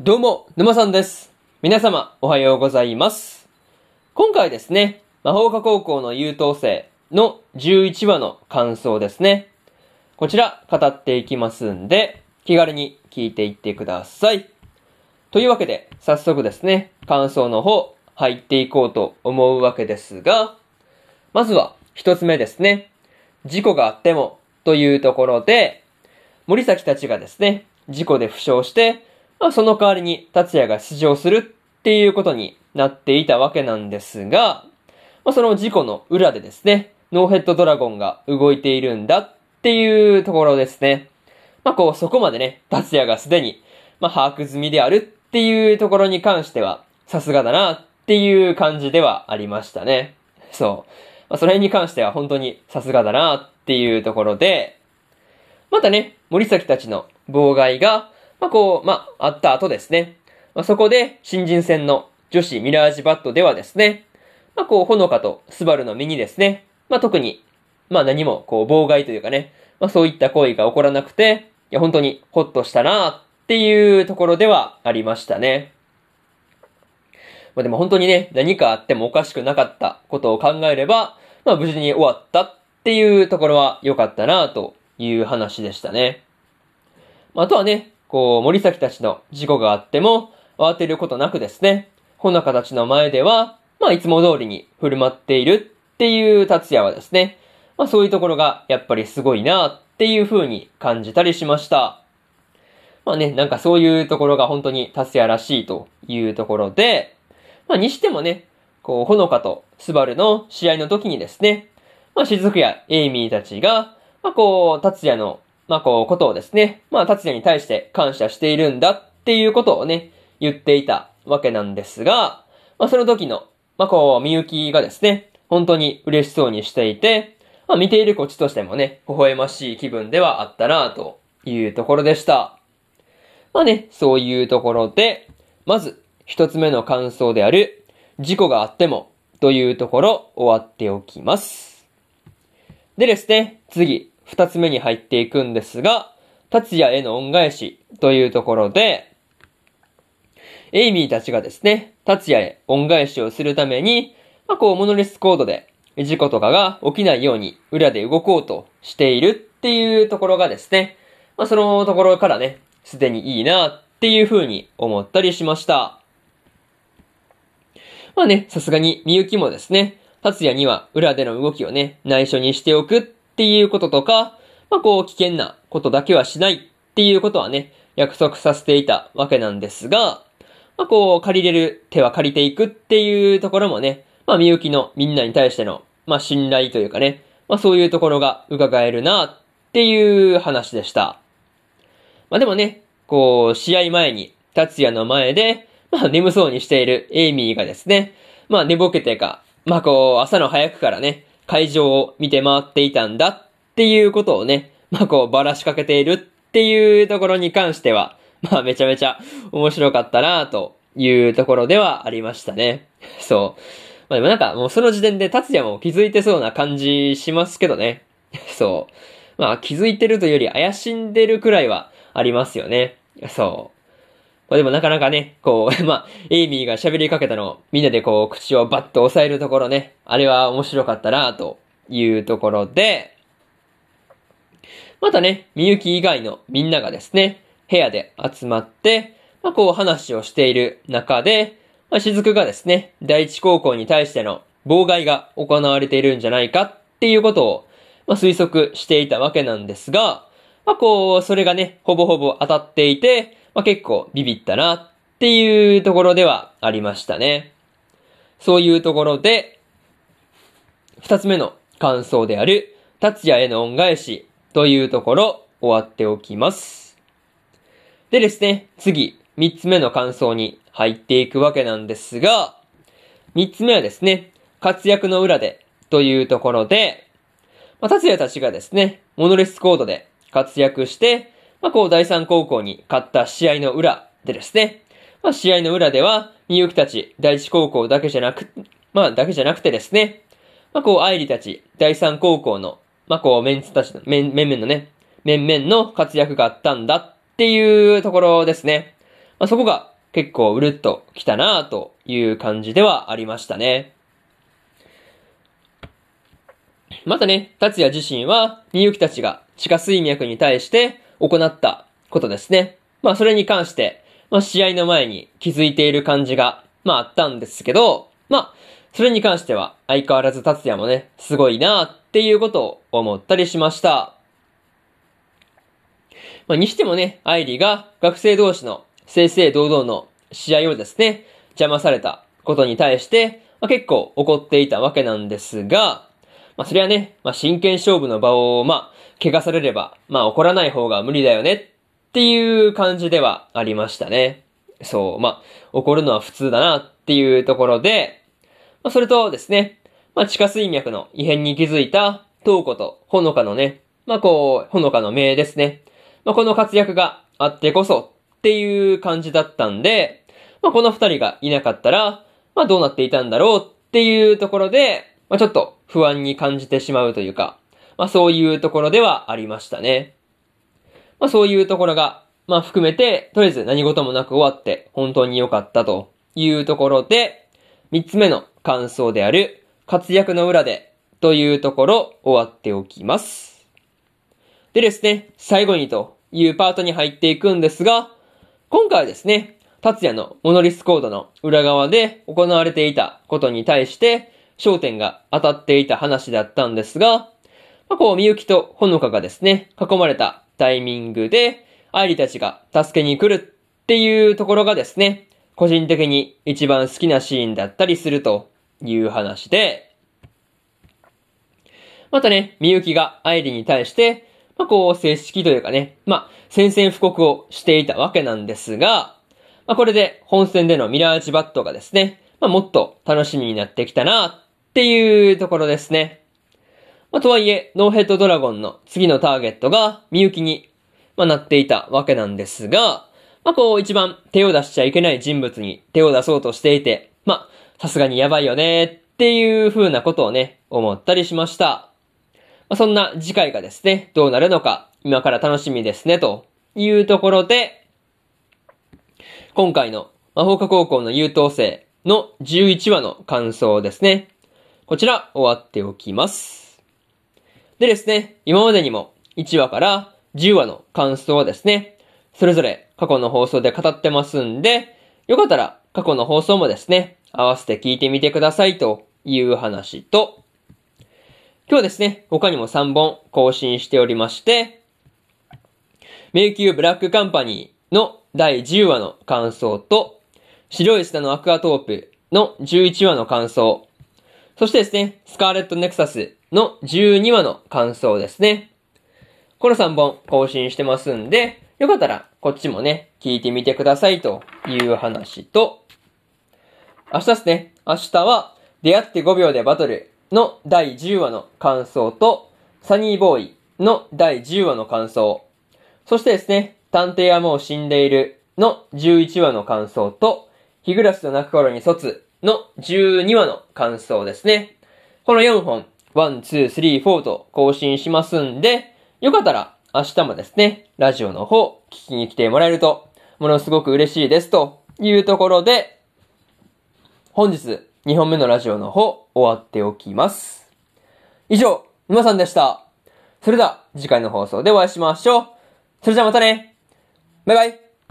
どうも、沼さんです。皆様、おはようございます。今回ですね、魔法科高校の優等生の11話の感想ですね。こちら、語っていきますんで、気軽に聞いていってください。というわけで、早速ですね、感想の方、入っていこうと思うわけですが、まずは、一つ目ですね。事故があっても、というところで、森崎たちがですね、事故で負傷して、まあ、その代わりに達也が出場するっていうことになっていたわけなんですが、まあ、その事故の裏でですね、ノーヘッドドラゴンが動いているんだっていうところですね。まあ、こう、そこまでね、達也がすでに、まあ、把握済みであるっていうところに関しては、さすがだなっていう感じではありましたね。そう。まあ、それに関しては本当にさすがだなっていうところで、またね、森崎たちの妨害が、まあ、こう、まあ、あった後ですね。まあ、そこで、新人戦の女子ミラージュバットではですね、まあ、こう、ほのかとスバルの身にですね、まあ、特に、まあ、何も、こう、妨害というかね、まあ、そういった行為が起こらなくて、いや、本当にほっとしたなっていうところではありましたね。まあ、でも本当にね、何かあってもおかしくなかったことを考えれば、まあ、無事に終わったっていうところは良かったなという話でしたね。まあ、あとはね、こう、森崎たちの事故があっても、慌てることなくですね、ほのかたちの前では、まあ、いつも通りに振る舞っているっていう達也はですね、まあ、そういうところがやっぱりすごいなっていう風に感じたりしました。まあね、なんかそういうところが本当に達也らしいというところで、まあ、にしてもね、こう、ほのかとスバルの試合の時にですね、まあ、雫やエイミーたちが、まあ、こう、達也の、まあ、こう、ことをですね、まあ、達也に対して感謝しているんだっていうことをね、言っていたわけなんですが、まあ、その時の、まあ、こう、みゆきがですね、本当に嬉しそうにしていて、まあ、見ているこっちとしてもね、微笑ましい気分ではあったなというところでした。まあね、そういうところで、まず、一つ目の感想である、事故があっても、というところ、終わっておきます。でですね、次、二つ目に入っていくんですが、達也への恩返し、というところで、エイミーたちがですね、達也へ恩返しをするために、まあ、こう、モノリスコードで、事故とかが起きないように裏で動こうとしているっていうところがですね、まあ、そのところからね、すでにいいなっていう風に思ったりしました。まあね、さすがにみゆきもですね、達也には裏での動きをね、内緒にしておくっていうこととか、まあこう危険なことだけはしないっていうことはね、約束させていたわけなんですが、まあこう借りれる手は借りていくっていうところもね、まあみゆきのみんなに対しての、まあ信頼というかね、まあそういうところが伺えるなっていう話でした。まあでもね、こう試合前に達也の前で、まあ眠そうにしているエイミーがですね、まあ寝ぼけてか、まあこう朝の早くからね、会場を見て回っていたんだっていうことをね、まあこうばらしかけているっていうところに関しては、まあめちゃめちゃ面白かったなというところではありましたね。そう。まあでもなんかもうその時点で達也も気づいてそうな感じしますけどね。そう。まあ気づいてるというより怪しんでるくらいはありますよね。そう。まあでもなかなかね、こう、まあ、エイミーが喋りかけたのみんなでこう、口をバッと押さえるところね、あれは面白かったなというところで、またね、みゆき以外のみんながですね、部屋で集まって、まあこう話をしている中で、まあしずくがですね、第一高校に対しての妨害が行われているんじゃないかっていうことを、まあ推測していたわけなんですが、まあこう、それがね、ほぼほぼ当たっていて、まあ結構ビビったなっていうところではありましたね。そういうところで、二つ目の感想である、達也への恩返しというところ終わっておきます。でですね、次、三つ目の感想に入っていくわけなんですが、三つ目はですね、活躍の裏でというところで、まあ、達也たちがですね、モノレスコードで活躍して、まあ、こう第三高校に勝った試合の裏でですね、まあ、試合の裏では、みゆきたち第一高校だけじゃなく、まあ、だけじゃなくてですね、まあ、こう、愛理たち第三高校の、まあ、こう、メンツたちの、面面々のね、面々の活躍があったんだっていうところですね。まあ、そこが結構うるっときたなという感じではありましたね。またね、達也自身は、みゆきたちが地下水脈に対して行ったことですね。まあそれに関して、まあ試合の前に気づいている感じが、まああったんですけど、まあ、それに関しては相変わらず達也もね、すごいなっていうことを思ったりしました。まあにしてもね、愛理が学生同士の正々堂々の試合をですね、邪魔されたことに対して、まあ、結構怒っていたわけなんですが、まあそれはね、まあ真剣勝負の場を、まあ、怪我されれば、まあ怒らない方が無理だよねっていう感じではありましたね。そう、まあ、怒るのは普通だなっていうところで、まあそれとですね、まあ地下水脈の異変に気づいた、東子とほのかのね、まあこう、ほのかの名ですね。まあこの活躍があってこそっていう感じだったんで、まあこの二人がいなかったら、まあどうなっていたんだろうっていうところで、まあ、ちょっと不安に感じてしまうというか、まあ、そういうところではありましたね。まあ、そういうところが、まあ、含めて、とりあえず何事もなく終わって本当に良かったというところで、三つ目の感想である、活躍の裏でというところ終わっておきます。でですね、最後にというパートに入っていくんですが、今回はですね、達也のモノリスコードの裏側で行われていたことに対して、焦点が当たっていた話だったんですが、まあ、こう、みゆきとほのかがですね、囲まれたタイミングで、愛理たちが助けに来るっていうところがですね、個人的に一番好きなシーンだったりするという話で、またね、みゆきが愛理に対して、まあ、こう、正式というかね、まあ、宣戦布告をしていたわけなんですが、まあ、これで本戦でのミラージュバットがですね、まあ、もっと楽しみになってきたなっていうところですね。まあ、とはいえ、ノーヘッドドラゴンの次のターゲットが、みゆきに、まあ、なっていたわけなんですが、まあ、こう、一番手を出しちゃいけない人物に手を出そうとしていて、まあ、さすがにやばいよねっていう風なことをね、思ったりしました。まあ、そんな次回がですね、どうなるのか、今から楽しみですね、というところで、今回の魔法科高校の優等生の11話の感想ですね。こちら終わっておきます。でですね、今までにも1話から10話の感想はですね、それぞれ過去の放送で語ってますんで、よかったら過去の放送もですね、合わせて聞いてみてくださいという話と、今日ですね、他にも3本更新しておりまして、迷宮ブラックカンパニーの第10話の感想と、白い砂のアクアトープの11話の感想、そしてですね、スカーレットネクサスの12話の感想ですね。この3本更新してますんで、よかったらこっちもね、聞いてみてくださいという話と、明日ですね、明日は出会って5秒でバトルの第10話の感想と、サニーボーイの第10話の感想、そしてですね、探偵はもう死んでいるの11話の感想と、日暮らしと泣く頃に卒の12話の感想ですね。この4本、1、2、3、4と更新しますんで、よかったら明日もですね、ラジオの方聞きに来てもらえると、ものすごく嬉しいですというところで、本日2本目のラジオの方終わっておきます。以上、沼さんでした。それでは次回の放送でお会いしましょう。それじゃあまたねバイバイ